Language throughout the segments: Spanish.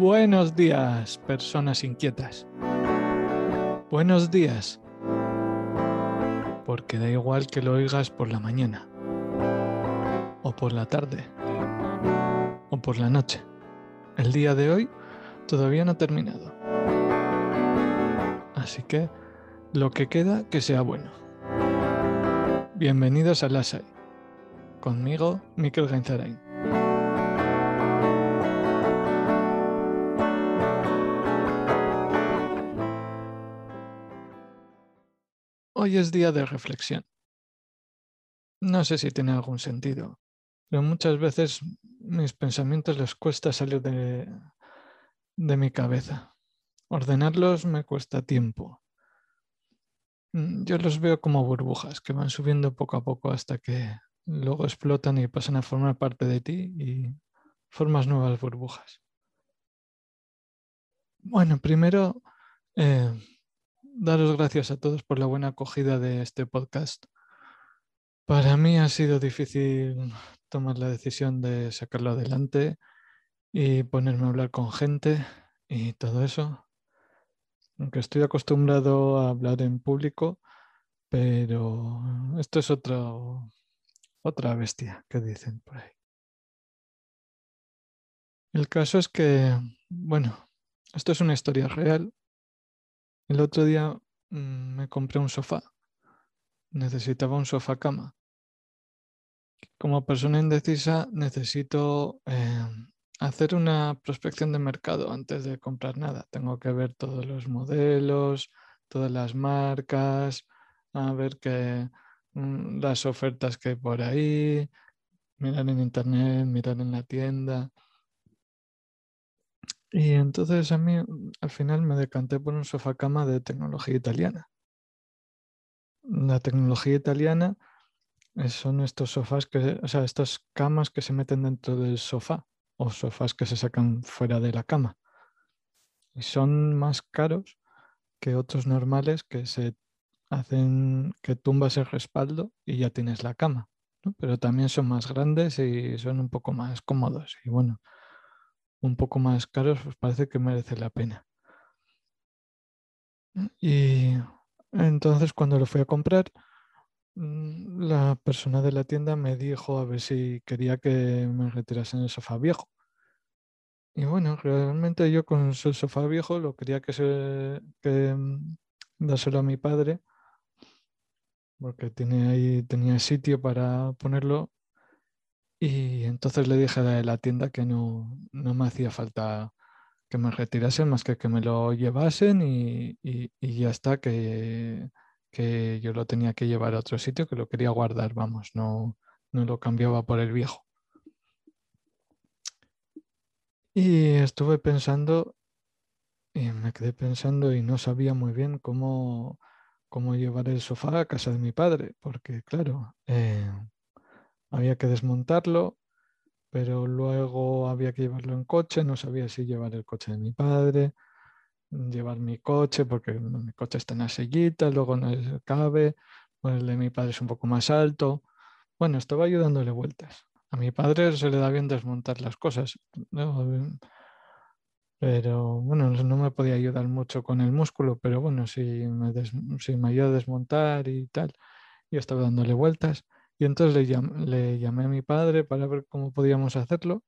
Buenos días, personas inquietas. Buenos días. Porque da igual que lo oigas por la mañana, o por la tarde, o por la noche. El día de hoy todavía no ha terminado. Así que lo que queda que sea bueno. Bienvenidos a Lasai. Conmigo, Mikel Gainzarain. Hoy es día de reflexión. No sé si tiene algún sentido, pero muchas veces mis pensamientos les cuesta salir de, de mi cabeza. Ordenarlos me cuesta tiempo. Mm, yo los veo como burbujas que van subiendo poco a poco hasta que luego explotan y pasan a formar parte de ti y formas nuevas burbujas. Bueno, primero eh, daros gracias a todos por la buena acogida de este podcast. Para mí ha sido difícil tomar la decisión de sacarlo adelante y ponerme a hablar con gente y todo eso. Aunque estoy acostumbrado a hablar en público, pero esto es otro, otra bestia que dicen por ahí. El caso es que, bueno, esto es una historia real el otro día mm, me compré un sofá. Necesitaba un sofá cama. Como persona indecisa necesito eh, hacer una prospección de mercado antes de comprar nada. Tengo que ver todos los modelos, todas las marcas, a ver que, mm, las ofertas que hay por ahí, mirar en internet, mirar en la tienda. Y entonces a mí al final me decanté por un sofá cama de tecnología italiana. La tecnología italiana son estos sofás que, o sea, estas camas que se meten dentro del sofá o sofás que se sacan fuera de la cama. Y son más caros que otros normales que se hacen que tumbas el respaldo y ya tienes la cama. Pero también son más grandes y son un poco más cómodos. Y bueno, un poco más caros, pues parece que merece la pena. Y entonces cuando lo fui a comprar, mm, la persona de la tienda me dijo a ver si quería que me retirasen el sofá viejo. Y bueno, realmente yo con el sofá viejo lo quería que se que mm, dárselo a mi padre, porque tiene ahí, tenía sitio para ponerlo y entonces le dije a la tienda que no, me hacía falta que me retirasen más que que me lo llevasen y, ya está, que, yo lo tenía que llevar a otro sitio, que lo quería guardar, vamos, no, no lo cambiaba por el viejo. Y estuve pensando y me quedé pensando y no sabía muy bien cómo, cómo llevar el sofá a casa de mi padre, porque claro, eh, había que desmontarlo, pero luego había que llevarlo en coche, no sabía si llevar el coche de mi padre, llevar mi coche, porque mi coche está en la sillita, luego no cabe, el de mi padre es un poco más alto. Bueno, estaba ayudándole vueltas. A mi padre se le da bien desmontar las cosas, pero bueno, no me podía ayudar mucho con el músculo, pero bueno, si me, si me ayuda a desmontar y tal, yo estaba dándole vueltas. Y entonces le, llamé a mi padre para ver cómo podíamos hacerlo.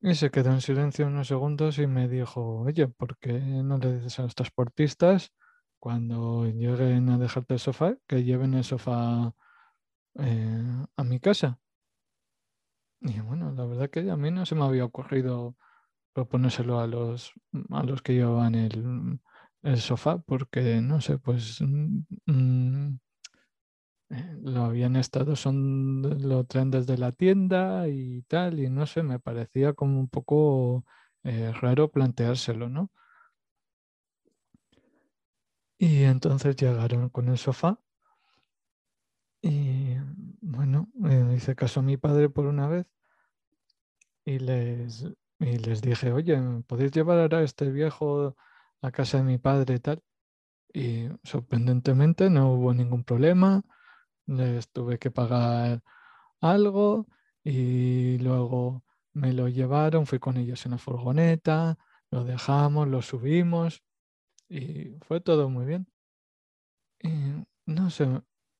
Y se quedó en silencio unos segundos y me dijo, oye, ¿por qué no le dices a los transportistas cuando lleguen a dejarte el sofá que lleven el sofá eh, a mi casa? Y bueno, la verdad que a mí no se me había ocurrido proponérselo a los, a los que llevaban el, el sofá porque, no sé, pues... Mm, mm, eh, lo habían estado, son, lo traen desde la tienda y tal, y no sé, me parecía como un poco eh, raro planteárselo, ¿no? Y entonces llegaron con el sofá y bueno, eh, hice caso a mi padre por una vez y les, y les dije, oye, ¿podéis llevar ahora este viejo a casa de mi padre y tal? Y sorprendentemente no hubo ningún problema les tuve que pagar algo y luego me lo llevaron, fui con ellos en la furgoneta, lo dejamos, lo subimos y fue todo muy bien. no sé,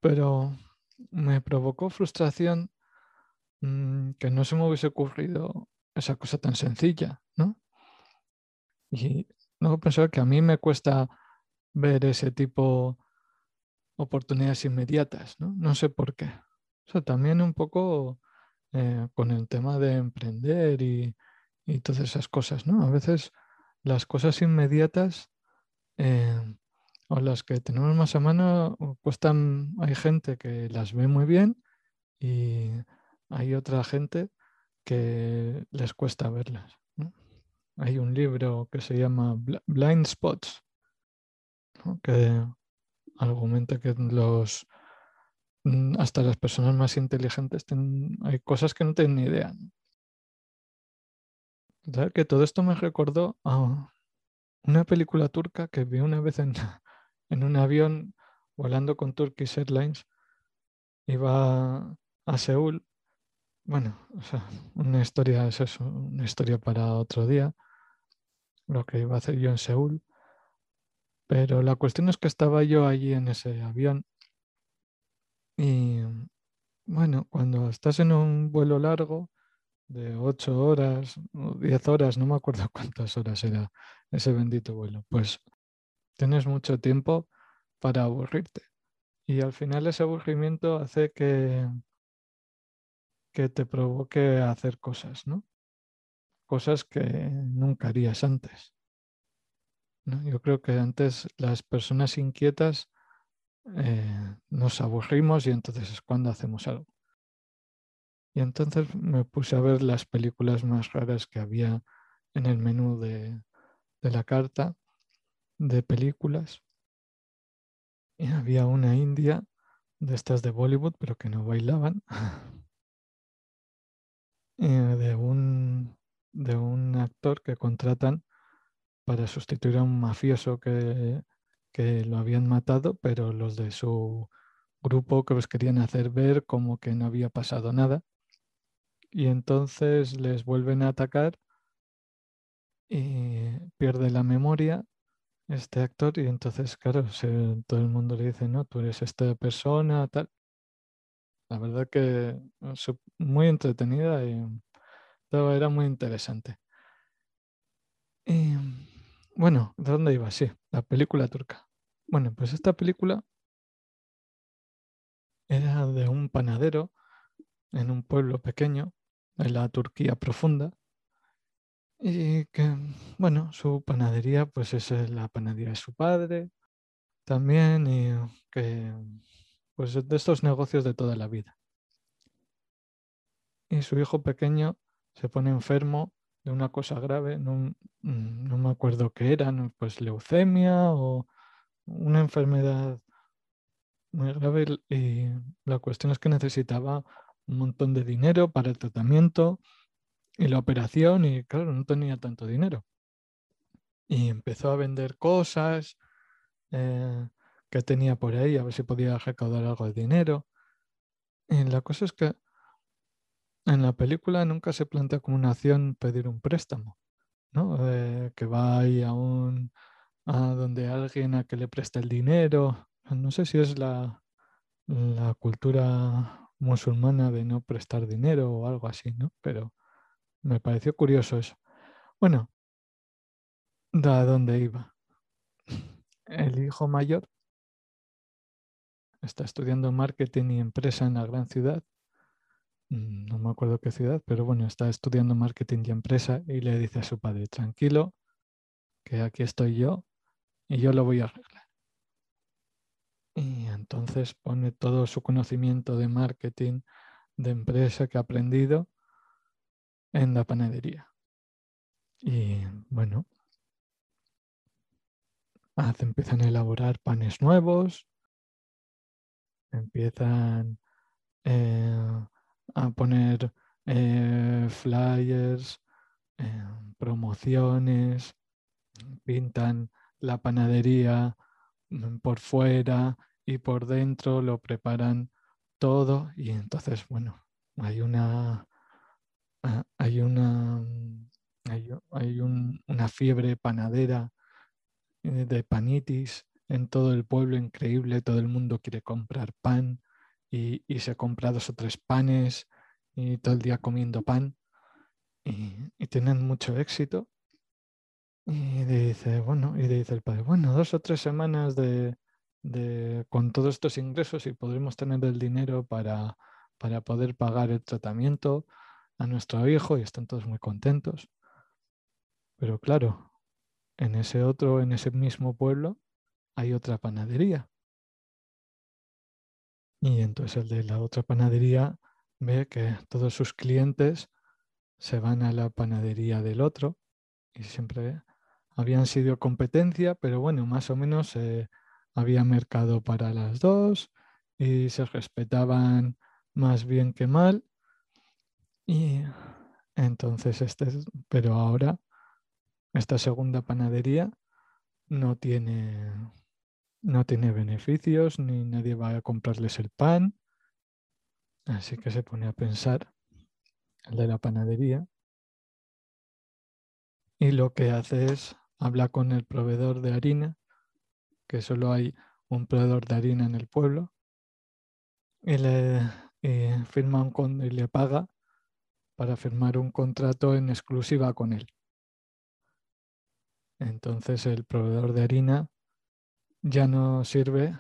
pero me provocó frustración mm, que no se me hubiese ocurrido esa cosa tan sencilla, ¿no? Y luego pensaba que a mí me cuesta ver ese tipo oportunidades inmediatas, ¿no? No sé por qué. O también un poco eh, con el tema de emprender y, todas esas cosas, ¿no? A veces las cosas inmediatas eh, o las que tenemos más a mano cuestan, hay gente que las ve muy bien y hay otra gente que les cuesta verlas. Hay un libro que se llama Blind Spots, que argumenta que los mm, hasta las personas más inteligentes hay cosas que no tienen ni idea. Que todo esto me recordó a una película turca que vi una vez en, en un avión volando con Turkish Airlines. Iba a Seúl. Bueno, o sea, una historia es una historia para otro día. Lo que iba a hacer yo en Seúl. Pero la cuestión es que estaba yo allí en ese avión y bueno, cuando estás en un vuelo largo de ocho horas o diez horas, no me acuerdo cuántas horas era ese bendito vuelo, pues tienes mucho tiempo para aburrirte. Y al final ese aburrimiento hace que, que te provoque hacer cosas, ¿no? Cosas que nunca harías antes. Yo creo que antes las personas inquietas eh, nos aburrimos y entonces es cuando hacemos algo. Y entonces me puse a ver las películas más raras que había en el menú de, de la carta de películas. Y había una india de estas de Bollywood, pero que no bailaban. De, un, de un actor que contratan para sustituir a un mafioso que, lo habían matado, pero los de su grupo que los querían hacer ver como que no había pasado nada. Y entonces les vuelven a atacar y pierde la memoria este actor y entonces, claro, todo el mundo le dice, no, tú eres esta persona, tal. La verdad que muy entretenida y era muy interesante. Bueno, ¿de dónde iba? Sí, la película turca. Bueno, pues esta película era de un panadero en un pueblo pequeño, en la Turquía profunda, y que, bueno, su panadería, pues es la panadería de su padre también, y que, pues de estos negocios de toda la vida. Y su hijo pequeño se pone enfermo de una cosa grave, no, mm, no me acuerdo qué era, pues leucemia o una enfermedad muy grave y la cuestión es que necesitaba un montón de dinero para el tratamiento y la operación y claro, no tenía tanto dinero. Y empezó a vender cosas eh, que tenía por ahí, a ver si podía recaudar algo de dinero. Y la cosa es que en la película nunca se plantea como una acción pedir un préstamo, ¿no? que va ahí a un a donde alguien a que le presta el dinero. No sé si es la, la cultura musulmana de no prestar dinero o algo así, ¿no? Pero me pareció curioso eso. Bueno, ¿a dónde iba? El hijo mayor está estudiando marketing y empresa en la gran ciudad no me acuerdo qué ciudad, pero bueno, está estudiando marketing y empresa y le dice a su padre, tranquilo, que aquí estoy yo y yo lo voy a arreglar. Y entonces pone todo su conocimiento de marketing, de empresa que ha aprendido en la panadería. Y bueno, empiezan a elaborar panes nuevos, empiezan eh, a poner eh, flyers, eh, promociones, pintan la panadería mm, por fuera y por dentro lo preparan todo y entonces, bueno, hay una ah, hay una, hay, hay un- una fiebre panadera eh, de panitis en todo el pueblo, increíble, todo el mundo quiere comprar pan y, se compra dos o tres panes y todo el día comiendo pan y, tienen mucho éxito. Y dice, bueno, y dice el padre, bueno, dos o tres semanas de, de- con todos estos ingresos y podremos tener el dinero para, para poder pagar el tratamiento a nuestro hijo y están todos muy contentos. Pero claro, en ese otro, en ese mismo pueblo, hay otra panadería. Y entonces el de la otra panadería ve que todos sus clientes se van a la panadería del otro y siempre habían sido competencia, pero bueno, más o menos eh, había mercado para las dos y se respetaban más bien que mal. Y entonces este, es- pero ahora esta segunda panadería no tiene no tiene beneficios ni nadie va a comprarles el pan. Así que se pone a pensar el de la panadería y lo que hace es hablar con el proveedor de harina, que solo hay un proveedor de harina en el pueblo, y le firma un con- y le paga para firmar un contrato en exclusiva con él. Entonces el proveedor de harina ya no sirve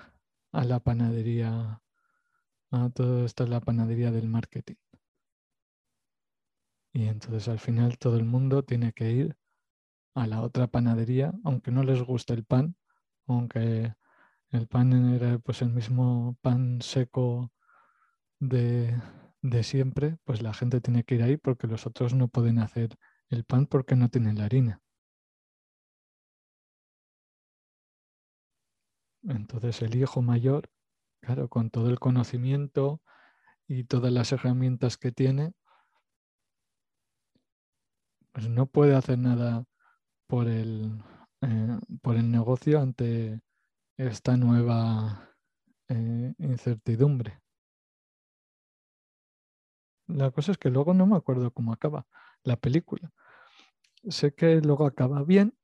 a la panadería, a todo esto es la panadería del marketing. Y entonces al final todo el mundo tiene que ir a la otra panadería, aunque no les guste el pan, aunque el pan era pues el mismo pan seco de, de siempre, pues la gente tiene que ir ahí porque los otros no pueden hacer el pan porque no tienen la harina. Entonces el hijo mayor, claro, con todo el conocimiento y todas las herramientas que tiene, pues no puede hacer nada por el, eh, por el negocio ante esta nueva eh, incertidumbre. La cosa es que luego no me acuerdo cómo acaba la película. Sé que luego acaba bien,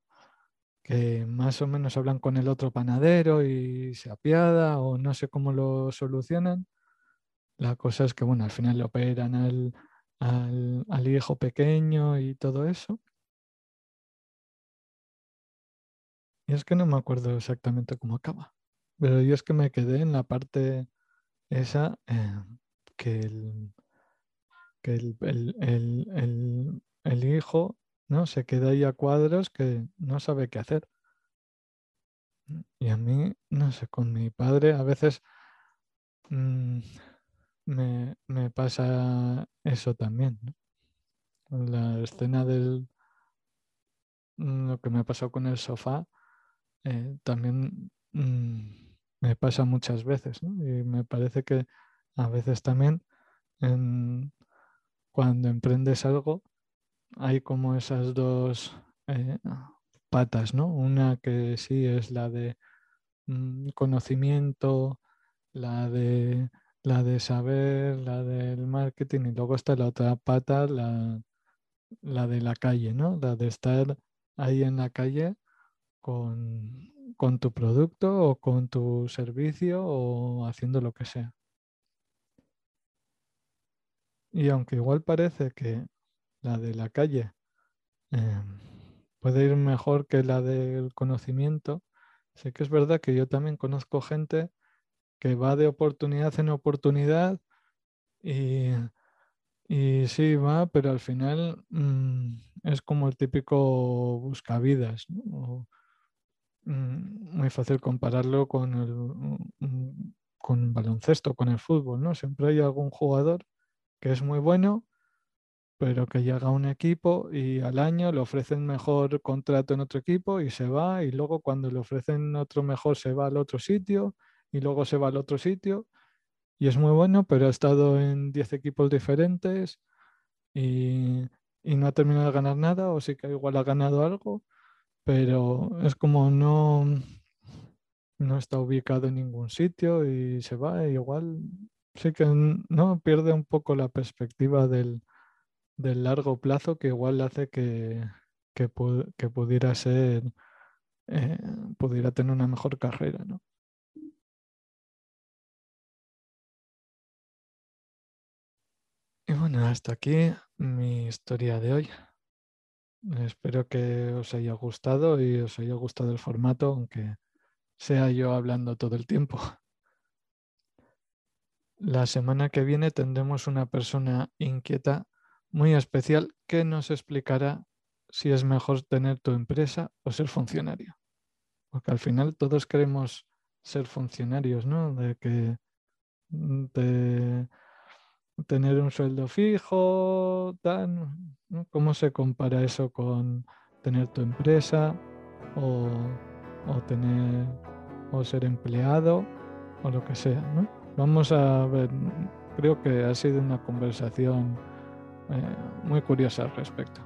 que más o menos hablan con el otro panadero y se apiada o no sé cómo lo solucionan. La cosa es que, bueno, al final le operan al, al, al hijo pequeño y todo eso. Y es que no me acuerdo exactamente cómo acaba. Pero yo es que me quedé en la parte esa eh, que, el, que el, el- el- hijo ¿no? se queda ahí a cuadros que no sabe qué hacer. Y a mí, no sé, con mi padre a veces mm, me, me pasa eso también. La escena del mm, lo que me pasó con el sofá eh, también mm, me pasa muchas veces. Y me parece que a veces también cuando emprendes algo hay como esas dos eh, patas, ¿no? Una que sí es la de mm, conocimiento, la de la de saber, la del marketing, y luego está la otra pata, la, la de la calle, ¿no? La de estar ahí en la calle con, con tu producto o con tu servicio o haciendo lo que sea. Y aunque igual parece que la de la calle eh, puede ir mejor que la del conocimiento, sé que es verdad que yo también conozco gente que va de oportunidad en oportunidad y, y sí va, pero al final mm, es como el típico buscavidas, ¿no? O, mm, muy fácil compararlo con el mm, con baloncesto, con el fútbol, ¿no? Siempre hay algún jugador que es muy bueno, pero que llega a un equipo y al año le ofrecen mejor contrato en otro equipo y se va, y luego cuando le ofrecen otro mejor se va al otro sitio y luego se va al otro sitio. Y es muy bueno, pero ha estado en 10 equipos diferentes y, y no ha terminado de ganar nada, o sí que igual ha ganado algo, pero es como no, no está ubicado en ningún sitio y se va, igual sí que no pierde un poco la perspectiva del, del largo plazo que igual hace que, que, pudiera ser, eh, pudiera tener una mejor carrera, ¿no? Y bueno, hasta aquí mi historia de hoy. Espero que os haya gustado y os haya gustado el formato, aunque sea yo hablando todo el tiempo. La semana que viene tendremos una persona inquieta muy especial que nos explicará si es mejor tener tu empresa o ser funcionario. Porque al final todos queremos ser funcionarios, ¿no? De que de tener un sueldo fijo, tal, ¿cómo se compara eso con tener tu empresa o, o tener o ser empleado o lo que sea, ¿no? Vamos a ver, creo que ha sido una conversación muy curiosa al respecto.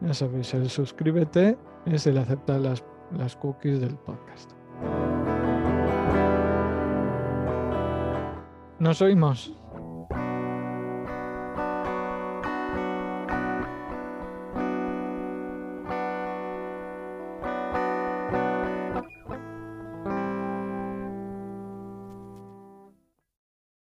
Ya sabéis, el suscríbete es el aceptar las, las cookies del podcast. Nos oímos.